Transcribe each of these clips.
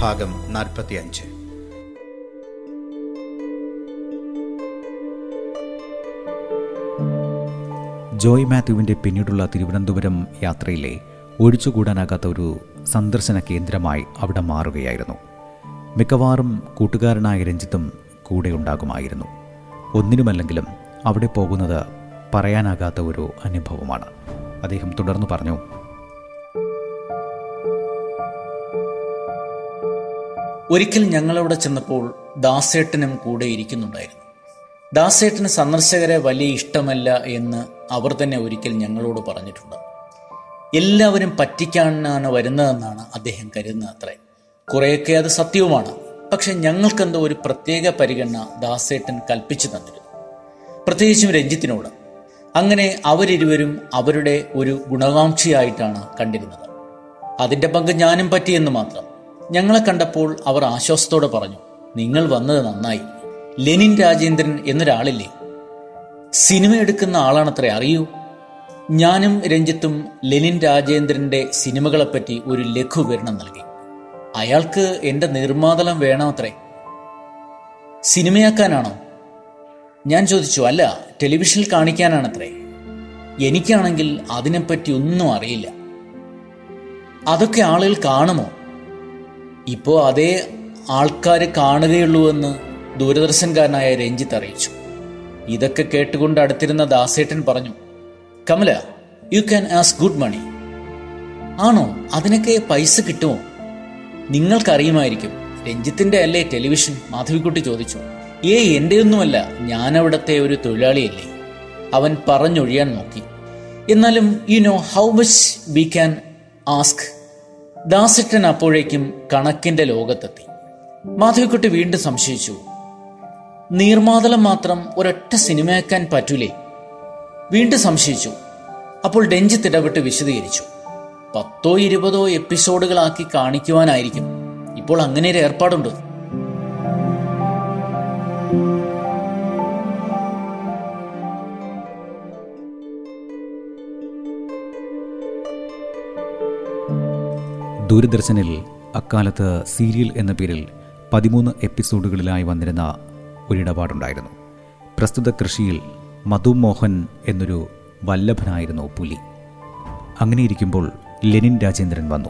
ഭാഗം നാൽപ്പത്തിയഞ്ച്. ജോയ് മാത്യുവിന്റെ പിന്നീടുള്ള തിരുവനന്തപുരം യാത്രയിലെ ഒഴിച്ചുകൂടാനാകാത്ത ഒരു സന്ദർശന കേന്ദ്രമായി അവിടെ മാറുകയായിരുന്നു. മിക്കവാറും കൂട്ടുകാരനായ രഞ്ജിത്തും കൂടെ ഉണ്ടാകുമായിരുന്നു. ഒന്നിനുമല്ലെങ്കിലും അവിടെ പോകുന്നത് പറയാനാകാത്ത ഒരു അനുഭവമാണ്. അദ്ദേഹം തുടർന്നു പറഞ്ഞു ഒരിക്കൽ ഞങ്ങളവിടെ ചെന്നപ്പോൾ ദാസേട്ടനും കൂടെ ഇരിക്കുന്നുണ്ടായിരുന്നു. ദാസേട്ടന് സന്ദർശകരെ വലിയ ഇഷ്ടമല്ല എന്ന് അവർ തന്നെ ഒരിക്കൽ ഞങ്ങളോട് പറഞ്ഞിട്ടുണ്ട്. എല്ലാവരും പറ്റിക്കാനാണ് വരുന്നതെന്നാണ് അദ്ദേഹം കരുതുന്നത് അത്രേ കുറേയൊക്കെ അത് സത്യവുമാണ്. പക്ഷെ ഞങ്ങൾക്കെന്തോ ഒരു പ്രത്യേക പരിഗണന ദാസേട്ടൻ കൽപ്പിച്ചു തന്നിരുന്നു. പ്രത്യേകിച്ചും രഞ്ജിത്തിനോട്. അങ്ങനെ അവരിരുവരും അവരുടെ ഒരു ഗുണകാംക്ഷിയായിട്ടാണ് കണ്ടിരുന്നത്. അതിന്റെ പങ്ക് ഞാനും പറ്റിയെന്ന് മാത്രം. ഞങ്ങളെ കണ്ടപ്പോൾ അവർ ആശ്വാസത്തോടെ പറഞ്ഞു നിങ്ങൾ വന്നത് നന്നായി. ലെനിൻ രാജേന്ദ്രൻ എന്നൊരാളില്ലേ? സിനിമ എടുക്കുന്ന ആളാണത്രേ അറിയൂ. ഞാനും രഞ്ജിത്തും ലെനിൻ രാജേന്ദ്രന്റെ സിനിമകളെപ്പറ്റി ഒരു ലഘു വിവരണം നൽകി. അയാൾക്ക് എന്റെ നിർമ്മാതളം വേണമത്രേ. സിനിമയാക്കാനാണോ? ഞാൻ ചോദിച്ചു അല്ല ടെലിവിഷനിൽ കാണിക്കാനാണത്രേ. എനിക്കാണെങ്കിൽ അതിനെപ്പറ്റി ഒന്നും അറിയില്ല. അതൊക്കെ ആളുകൾ കാണുമോ? ഇപ്പോ അതേ ആൾക്കാർ കാണുകയുള്ളൂ എന്ന് ദൂരദർശൻകാരനായ രഞ്ജിത്ത് അറിയിച്ചു. ഇതൊക്കെ കേട്ടുകൊണ്ട് അടുത്തിരുന്ന ദാസേട്ടൻ പറഞ്ഞു Kamala you can ask good money ആണോ? അതിനൊക്കെ പൈസ കിട്ടുമോ? നിങ്ങൾക്കറിയുമായിരിക്കും. രഞ്ജിത്തിന്റെ അല്ലേ ടെലിവിഷൻ? മാധവിക്കുട്ടി ചോദിച്ചു. ഏ എന്റെയൊന്നുമല്ല. ഞാനവിടത്തെ ഒരു തൊഴിലാളിയല്ലേ. അവൻ പറഞ്ഞൊഴിയാൻ നോക്കി. എന്നാലും you know how much we can ask ദാസിട്ടൻ അപ്പോഴേക്കും കണക്കിന്റെ ലോകത്തെത്തി. മാധവിക്കുട്ടി വീണ്ടും സംശയിച്ചു. നീർമാതളം മാത്രം ഒരൊറ്റ സിനിമയാക്കാൻ പറ്റൂലേ? വീണ്ടും സംശയിച്ചു. അപ്പോൾ രഞ്ജിത്ത് ഇടപെട്ട് വിശദീകരിച്ചു. പത്തോ ഇരുപതോ എപ്പിസോഡുകളാക്കി കാണിക്കുവാനായിരിക്കും. ഇപ്പോൾ അങ്ങനെ ഒരു ഏർപ്പാടുണ്ട്. ദൂരദർശനിൽ അക്കാലത്ത് സീരിയൽ എന്ന പേരിൽ പതിമൂന്ന് എപ്പിസോഡുകളിലായി വന്നിരുന്ന ഒരിടപാടുണ്ടായിരുന്നു. പ്രസ്തുത കൃഷിയിൽ മധു മോഹൻ എന്നൊരു വല്ലഭനായിരുന്നു പുലി. അങ്ങനെയിരിക്കുമ്പോൾ ലെനിൻ രാജേന്ദ്രൻ വന്നു.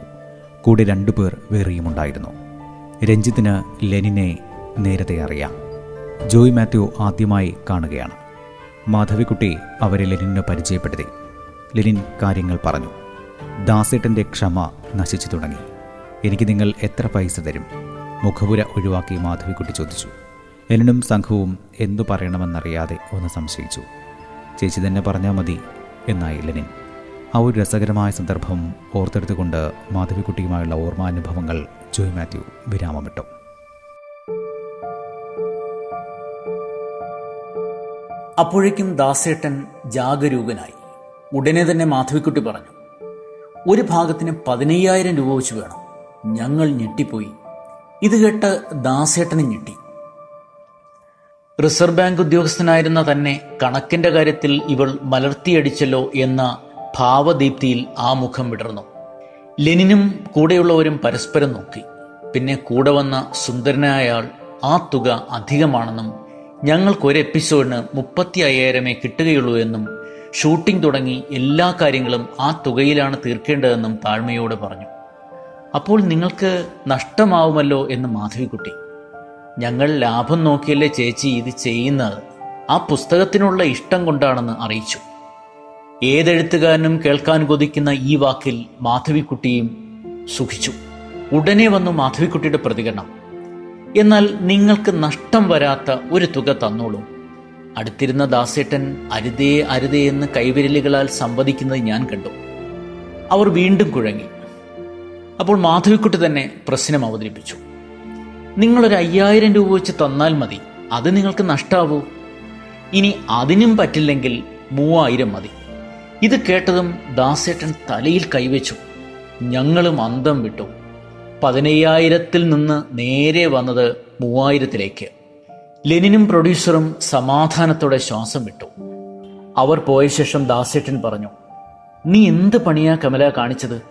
കൂടെ രണ്ടുപേർ വേറെയുമുണ്ടായിരുന്നു രഞ്ജിത്തിന് ലെനിനെ നേരത്തെ അറിയാം. ജോയ് മാത്യു ആദ്യമായി കാണുകയാണ്. മാധവിക്കുട്ടി അവരെ ലെനിനെ പരിചയപ്പെടുത്തി. ലെനിൻ കാര്യങ്ങൾ പറഞ്ഞു. ദാസേട്ടന്റെ ക്ഷമ നശിച്ചു തുടങ്ങി. എനിക്ക് നിങ്ങൾ എത്ര പൈസ തരും? മുഖപുര ഒഴിവാക്കി മാധവിക്കുട്ടി ചോദിച്ചു. എന്നും സംഘവും എന്തു പറയണമെന്നറിയാതെ ഒന്ന് സംശയിച്ചു. ചേച്ചി തന്നെ പറഞ്ഞാൽ മതി എന്നായി ലെനിൻ ആ ഒരു രസകരമായ സന്ദർഭം ഓർത്തെടുത്തുകൊണ്ട് മാധവിക്കുട്ടിയുമായുള്ള ഓർമ്മാനുഭവങ്ങൾ ജോയ് മാത്യു വിരാമമിട്ടു. അപ്പോഴേക്കും ദാസേട്ടൻ ജാഗരൂകനായി. ഉടനെ തന്നെ മാധവിക്കുട്ടി പറഞ്ഞു ഒരു ഭാഗത്തിന് പതിനയ്യായിരം രൂപ വെച്ച് വേണം. ഞങ്ങൾ ഞെട്ടിപ്പോയി. ഇത് കേട്ട് ദാസേട്ടനും ഞെട്ടി. റിസർവ് ബാങ്ക് ഉദ്യോഗസ്ഥനായിരുന്ന തന്നെ കണക്കിന്റെ കാര്യത്തിൽ ഇവൾ മലർത്തിയടിച്ചല്ലോ എന്ന ഭാവദീപ്തിയിൽ ആ മുഖം വിടർന്നു. ലെനിനും കൂടെയുള്ളവരും പരസ്പരം നോക്കി. പിന്നെ കൂടെ വന്ന സുന്ദരനായ ആ തുക അധികമാണെന്നും ഞങ്ങൾക്ക് ഒരു എപ്പിസോഡിന് മുപ്പത്തി അയ്യായിരമേ കിട്ടുകയുള്ളൂ എന്നും ഷൂട്ടിംഗ് തുടങ്ങി എല്ലാ കാര്യങ്ങളും ആ തുകയിലാണ് തീർക്കേണ്ടതെന്നും താഴ്മയോട് പറഞ്ഞു. അപ്പോൾ നിങ്ങൾക്ക് നഷ്ടമാവുമല്ലോ എന്ന് മാധവിക്കുട്ടി. ഞങ്ങൾ ലാഭം നോക്കിയല്ലേ ചേച്ചി ഇത് ചെയ്യുന്നത്. ആ പുസ്തകത്തിനുള്ള ഇഷ്ടം കൊണ്ടാണെന്ന് അറിയിച്ചു. ഏതെഴുത്തുകാരനും കേൾക്കാൻ കൊതിക്കുന്ന ഈ വാക്കിൽ മാധവിക്കുട്ടിയും സുഖിച്ചു. ഉടനെ വന്നു മാധവിക്കുട്ടിയുടെ പ്രതികരണം. എന്നാൽ നിങ്ങൾക്ക് നഷ്ടം വരാത്ത ഒരു തുക തന്നോളൂ. അടുത്തിരുന്ന ദാസേട്ടൻ അരുതേ അരുതേ എന്ന് കൈവിരലുകളാൽ സംവദിക്കുന്നത് ഞാൻ കണ്ടു. അവർ വീണ്ടും കുഴങ്ങി. അപ്പോൾ മാധവിക്കുട്ടി തന്നെ പ്രശ്നം അവതരിപ്പിച്ചു. നിങ്ങളൊരു അയ്യായിരം രൂപ വെച്ച് തന്നാൽ മതി. അത് നിങ്ങൾക്ക് നഷ്ടാവൂ. ഇനി അതിനും പറ്റില്ലെങ്കിൽ മൂവായിരം മതി. ഇത് കേട്ടതും ദാസേട്ടൻ തലയിൽ കൈവച്ചു. ഞങ്ങളും അന്തം വിട്ടു. പതിനയ്യായിരത്തിൽ നിന്ന് നേരെ വന്നത് മൂവായിരത്തിലേക്ക്. ലെനിനും പ്രൊഡ്യൂസറും സമാധാനത്തോടെ ശ്വാസം വിട്ടു. അവർ പോയ ശേഷം ദാസേട്ടൻ പറഞ്ഞു നീ എന്ത് പണിയാ കമല കാണിച്ചത്?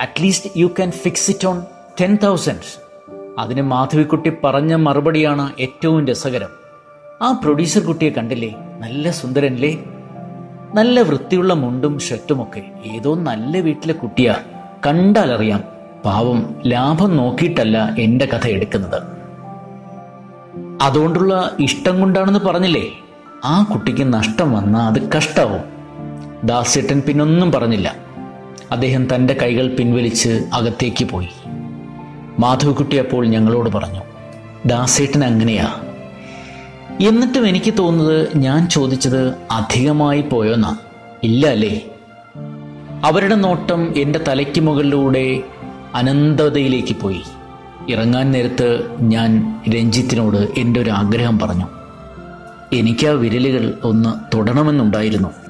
At least you can fix it on ten thousand അതിന് മാധവിക്കുട്ടി പറഞ്ഞ മറുപടിയാണ് ഏറ്റവും രസകരം. ആ പ്രൊഡ്യൂസർ കുട്ടിയെ കണ്ടില്ലേ? നല്ല സുന്ദരനല്ലേ? നല്ല വൃത്തിയുള്ള മുണ്ടും ഷർട്ടുമൊക്കെ ഏതോ നല്ല വീട്ടിലെ കുട്ടിയാ. കണ്ടാലറിയാം. പാവം ലാഭം നോക്കിയിട്ടല്ല എന്റെ കഥ എടുക്കുന്നത്. അതുകൊണ്ടുള്ള ഇഷ്ടം കൊണ്ടാണെന്ന് പറഞ്ഞില്ലേ? ആ കുട്ടിക്ക് നഷ്ടം വന്നാൽ അത് കഷ്ടാവും. ദാസേട്ടൻ പിന്നൊന്നും പറഞ്ഞില്ല. അദ്ദേഹം തന്റെ കൈകൾ പിൻവലിച്ച് അകത്തേക്ക് പോയി. മാധവക്കുട്ടി അപ്പോൾ ഞങ്ങളോട് പറഞ്ഞു ദാസേട്ടൻ അങ്ങനെയാ. എന്നിട്ടും എനിക്ക് തോന്നുന്നത് ഞാൻ ചോദിച്ചത് അധികമായി പോയോന്നാ. ഇല്ല അല്ലേ? അവരുടെ നോട്ടം എന്റെ തലയ്ക്ക് മുകളിലൂടെ അനന്തതയിലേക്ക് പോയി. ഇറങ്ങാൻ നേരത്ത് ഞാൻ രഞ്ജിത്തിനോട് എന്റെ ഒരു ആഗ്രഹം പറഞ്ഞു. എനിക്ക് ആ വിരലുകൾ ഒന്ന് തൊടണമെന്നുണ്ടായിരുന്നു.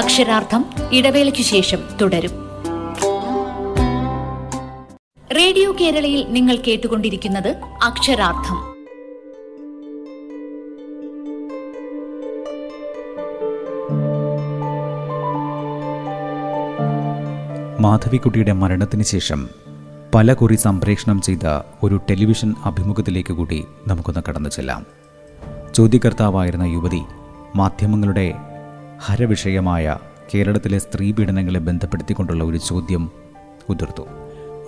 അക്ഷരാർത്ഥം ഇടവേളയ്ക്കു ശേഷം തുടരും. റേഡിയോ കേരളയിൽ നിങ്ങൾ കേട്ടുകൊണ്ടിരിക്കുന്നത് അക്ഷരാർത്ഥം. മാധവിക്കുട്ടിയുടെ മരണത്തിന് ശേഷം പല കുറി സംപ്രേഷണം ചെയ്ത ഒരു ടെലിവിഷൻ അഭിമുഖത്തിലേക്ക് കൂടി നമുക്കൊന്ന് കടന്നു ചെല്ലാം. ചോദ്യകർത്താവായിരുന്ന യുവതി മാധ്യമങ്ങളുടെ ഹരവിഷയമായ കേരളത്തിലെ സ്ത്രീ പീഡനങ്ങളെ ബന്ധപ്പെടുത്തിക്കൊണ്ടുള്ള ഒരു ചോദ്യം ഉതിർത്തു.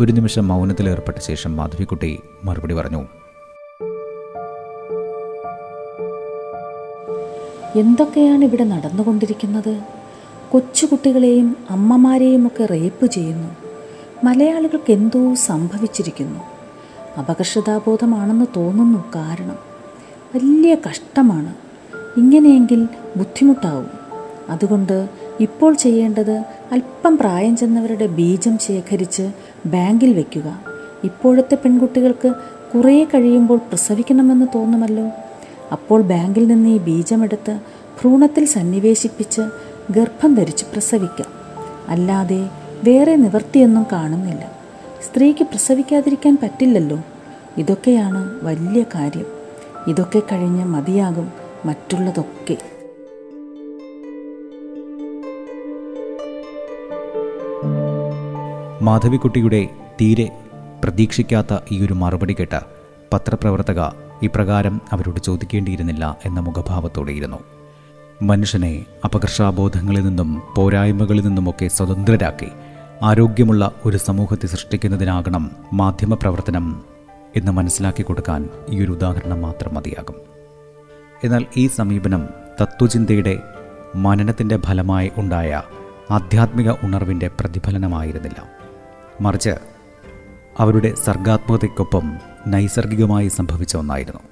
ഒരു നിമിഷം മൗനത്തിലേർപ്പെട്ട ശേഷം മാധവിക്കുട്ടി മറുപടി പറഞ്ഞു. എന്തൊക്കെയാണ് ഇവിടെ നടന്നുകൊണ്ടിരിക്കുന്നത്? കൊച്ചുകുട്ടികളെയും അമ്മമാരെയും ഒക്കെ റേപ്പ് ചെയ്യുന്നു. മലയാളികൾക്ക് എന്തോ സംഭവിച്ചിരിക്കുന്നു. അപകർഷതാബോധമാണെന്ന് തോന്നുന്നു കാരണം. വലിയ കഷ്ടമാണ്. ഇങ്ങനെയെങ്കിൽ ബുദ്ധിമുട്ടാവും. അതുകൊണ്ട് ഇപ്പോൾ ചെയ്യേണ്ടത് അല്പം പ്രായം ചെന്നവരുടെ ബീജം ശേഖരിച്ച് ബാങ്കിൽ വയ്ക്കുക ഇപ്പോഴത്തെ പെൺകുട്ടികൾക്ക് കുറേ കഴിയുമ്പോൾ പ്രസവിക്കണമെന്ന് തോന്നുമല്ലോ? അപ്പോൾ ബാങ്കിൽ നിന്ന് ഈ ബീജമെടുത്ത് ഭ്രൂണത്തിൽ സന്നിവേശിപ്പിച്ച് ഗർഭം ധരിച്ച് പ്രസവിക്കാം. അല്ലാതെ വേറെ നിവൃത്തിയൊന്നും കാണുന്നില്ല. സ്ത്രീക്ക് പ്രസവിക്കാതിരിക്കാൻ പറ്റില്ലല്ലോ? ഇതൊക്കെയാണ് വലിയ കാര്യം. ഇതൊക്കെ കഴിഞ്ഞ് മതിയാകും മറ്റുള്ളതൊക്കെ. മാധവിക്കുട്ടിയുടെ തീരെ പ്രതീക്ഷിക്കാത്ത ഈ ഒരു മറുപടി കേട്ട പത്രപ്രവർത്തക ഇപ്രകാരം അവരോട് ചോദിക്കേണ്ടിയിരുന്നില്ല എന്ന മുഖഭാവത്തോടെയിരുന്നു. മനുഷ്യനെ അപകർഷാബോധങ്ങളിൽ നിന്നും പോരായ്മകളിൽ നിന്നുമൊക്കെ സ്വതന്ത്രരാക്കി ആരോഗ്യമുള്ള ഒരു സമൂഹത്തെ സൃഷ്ടിക്കുന്നതിനാകണം മാധ്യമപ്രവർത്തനം എന്ന് മനസ്സിലാക്കി കൊടുക്കാൻ ഈ ഒരു ഉദാഹരണം മാത്രം മതിയാകും. എന്നാൽ ഈ സമീപനം തത്വചിന്തയുടെ മനനത്തിന്റെ ഫലമായി ഉണ്ടായ ആധ്യാത്മിക ഉണർവിന്റെ പ്രതിഫലനമായിരുന്നില്ല. മറിച്ച് അവരുടെ സർഗാത്മകതയ്ക്കൊപ്പം നൈസർഗികമായി സംഭവിച്ച ഒന്നായിരുന്നു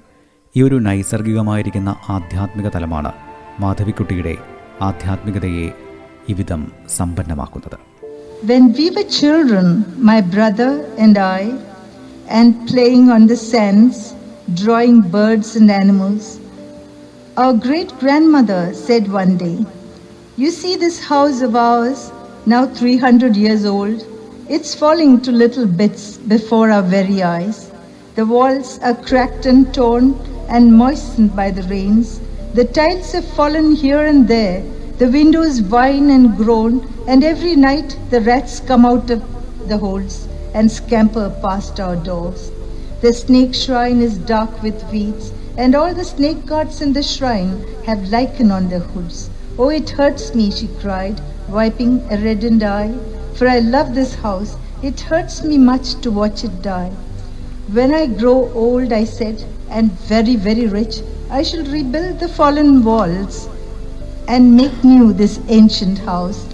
ഈ ഒരു നൈസർഗികമായിരിക്കുന്ന ആധ്യാത്മിക തലമാണ് മാധവിക്കുട്ടിയുടെ ആധ്യാത്മികതയെ ഇവിധം സമ്പന്നമാക്കുന്നത് When we were children, my brother and I, and playing on the sands, drawing birds and animals, our great grandmother said one day, You see this house of ours, now 300 years old? It's falling to little bits before our very eyes. The walls are cracked and torn and moistened by the rains. The tiles have fallen here and there. The windows whine and groan, and every night the rats come out of the holes and scamper past our doors. The snake shrine is dark with weeds, and all the snake gods in the shrine have lichen on their hoods. Oh, it hurts me, she cried, wiping a reddened eye, for I love this house. It hurts me much to watch it die. When I grow old, I said, and very, very rich, I shall rebuild the fallen walls and make new this ancient house.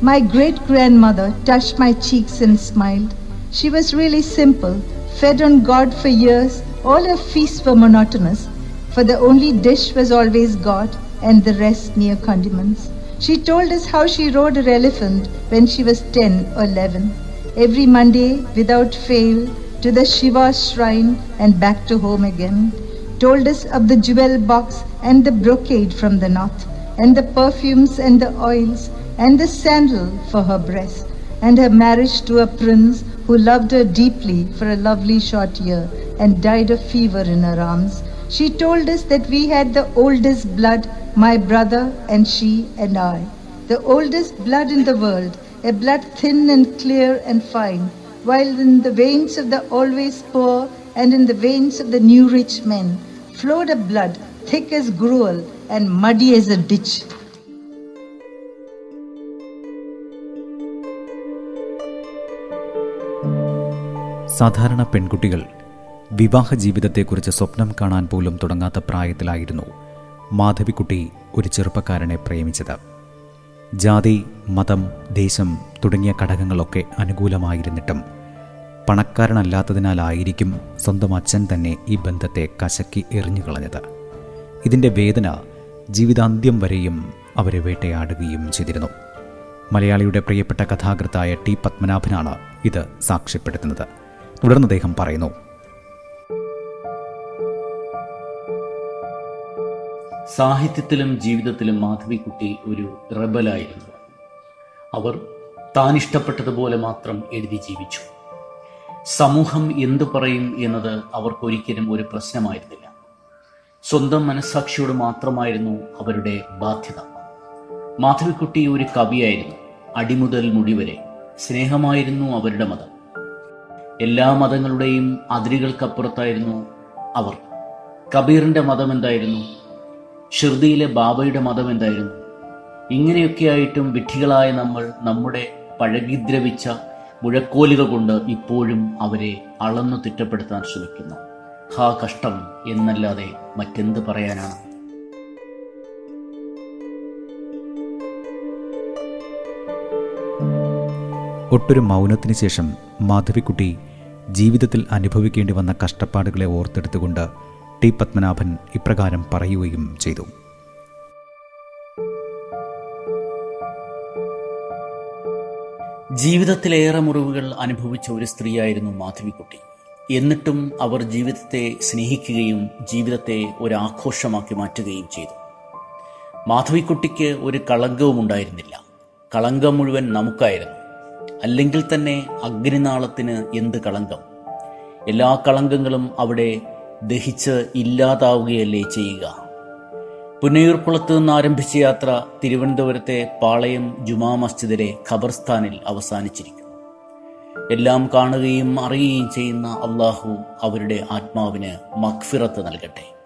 My great grandmother touched my cheeks and smiled. She was really simple, fed on God for years. All her feasts were monotonous, for the only dish was always God and the rest mere condiments. She told us how she rode her elephant when she was 10 or 11. Every Monday, without fail, to the Shiva shrine and back to home again. Told us of the jewel box and the brocade from the north, and the perfumes and the oils, and the sandal for her breast, and her marriage to a prince who loved her deeply for a lovely short year and died of fever in her arms. She told us that we had the oldest blood, my brother and she and I. The oldest blood in the world, a blood thin and clear and fine, while in the veins of the always poor and in the veins of the new rich men flowed a blood thick as gruel and muddy as a ditch. സാധാരണ പെൺകുട്ടികൾ വിവാഹ ജീവിതത്തെക്കുറിച്ച് സ്വപ്നം കാണാൻ പോലും തുടങ്ങാത്ത പ്രായത്തിലായിരുന്നു മാധവിക്കുട്ടി ഒരു ചെറുപ്പക്കാരനെ പ്രേമിച്ചത്. ജാതി മതം ദേശം തുടങ്ങിയ ഘടകങ്ങളൊക്കെ അനുകൂലമായിരുന്നിട്ടും പണക്കാരനല്ലാത്തതിനാലായിരിക്കും സ്വന്തം അച്ഛൻ തന്നെ ഈ ബന്ധത്തെ കശക്കി എറിഞ്ഞു കളഞ്ഞത് ഇതിന്റെ വേദന ജീവിതാന്ത്യം വരെയും അവരെ വേട്ടയാടുകയും ചെയ്തിരുന്നു. മലയാളിയുടെ പ്രിയപ്പെട്ട കഥാകൃത്തായ ടി പത്മനാഭനാണ് ഇത് സാക്ഷ്യപ്പെടുത്തുന്നത്. തുടർന്ന് അദ്ദേഹം പറയുന്നു സാഹിത്യത്തിലും ജീവിതത്തിലും മാധവിക്കുട്ടി ഒരു റബലായിരുന്നു. അവർ താൻ ഇഷ്ടപ്പെട്ടതുപോലെ മാത്രം എഴുതി ജീവിച്ചു. സമൂഹം എന്തു പറയും എന്നത് അവർക്കൊരിക്കലും ഒരു പ്രശ്നമായിരുന്നില്ല. സ്വന്തം മനസ്സാക്ഷിയോട് മാത്രമായിരുന്നു അവരുടെ ബാധ്യത. മാധവിക്കുട്ടി ഒരു കവിയായിരുന്നു. അടിമുതൽ മുടിവരെ സ്നേഹമായിരുന്നു അവരുടെ മതം. എല്ലാ മതങ്ങളുടെയും അതിരുകൾക്കപ്പുറത്തായിരുന്നു അവർ. കബീറിന്റെ മതം എന്തായിരുന്നു? ഷിർദിയിലെ ബാബയുടെ മതം എന്തായിരുന്നു? ഇങ്ങനെയൊക്കെയായിട്ടും വിഡ്ഢികളായ നമ്മൾ നമ്മുടെ പഴകിദ്രവിച്ച മുഴക്കോലുകൾ കൊണ്ട് ഇപ്പോഴും അവരെ അളന്നു തിട്ടപ്പെടുത്താൻ ശ്രമിക്കുന്നു. ഹാ കഷ്ടം എന്നല്ലാതെ മറ്റെന്ത് പറയാനാണ്? ഒട്ടൊരു മൗനത്തിന് ശേഷം മാധവിക്കുട്ടി ജീവിതത്തിൽ അനുഭവിക്കേണ്ടി വന്ന കഷ്ടപ്പാടുകളെ ഓർത്തെടുത്തുകൊണ്ട് ടി പത്മനാഭൻ ഇപ്രകാരം പറയുകയും ചെയ്തു. ജീവിതത്തിലേറെ മുറിവുകൾ അനുഭവിച്ച ഒരു സ്ത്രീയായിരുന്നു മാധവിക്കുട്ടി. എന്നിട്ടും അവർ ജീവിതത്തെ സ്നേഹിക്കുകയും ജീവിതത്തെ ഒരു ആഘോഷമാക്കി മാറ്റുകയും ചെയ്തു. മാധവിക്കുട്ടിക്ക് ഒരു കളങ്കവും ഉണ്ടായിരുന്നില്ല. കളങ്കം മുഴുവൻ നമുക്കായിരുന്നു. അല്ലെങ്കിൽ തന്നെ അഗ്നിനാളത്തിന് എന്ത് കളങ്കം? എല്ലാ കളങ്കങ്ങളും അവിടെ ദഹിച്ച് ഇല്ലാതാവുകയല്ലേ ചെയ്യുക. പുന്നയൂർക്കുളത്ത് നിന്ന് ആരംഭിച്ച യാത്ര തിരുവനന്തപുരത്തെ പാളയം ജുമാ മസ്ജിദിലെ ഖബർസ്ഥാനിൽ അവസാനിച്ചിരിക്കുന്നു. എല്ലാം കാണുകയും അറിയുകയും ചെയ്യുന്ന അള്ളാഹു അവരുടെ ആത്മാവിന് മക്ഫിറത്ത് നൽകട്ടെ.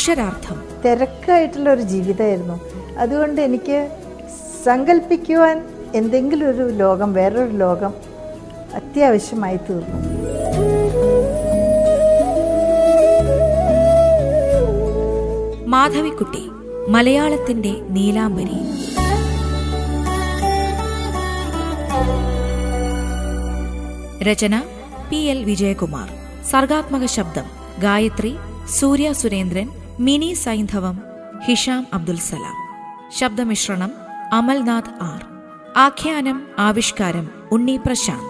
അക്ഷരാർത്ഥം. തിരക്കായിട്ടുള്ള ഒരു ജീവിതമായിരുന്നു. അതുകൊണ്ട് എനിക്ക് സങ്കല്പിക്കുവാൻ എന്തെങ്കിലും ഒരു ലോകം വേറൊരു ലോകം അത്യാവശ്യമായി തീർന്നു. മാധവിക്കുട്ടി മലയാളത്തിന്റെ നീലാംബരി. രചന പി എൽ വിജയകുമാർ. സർഗാത്മക ശബ്ദം ഗായത്രി സൂര്യ സുരേന്ദ്രൻ മിനി സൈന്ധവം ഹിഷാം അബ്ദുൽ സലാം. ശബ്ദമിശ്രണം അമൽനാഥ് ആർ. ആഖ്യാനം ആവിഷ്കാരം ഉണ്ണി പ്രശാന്ത്.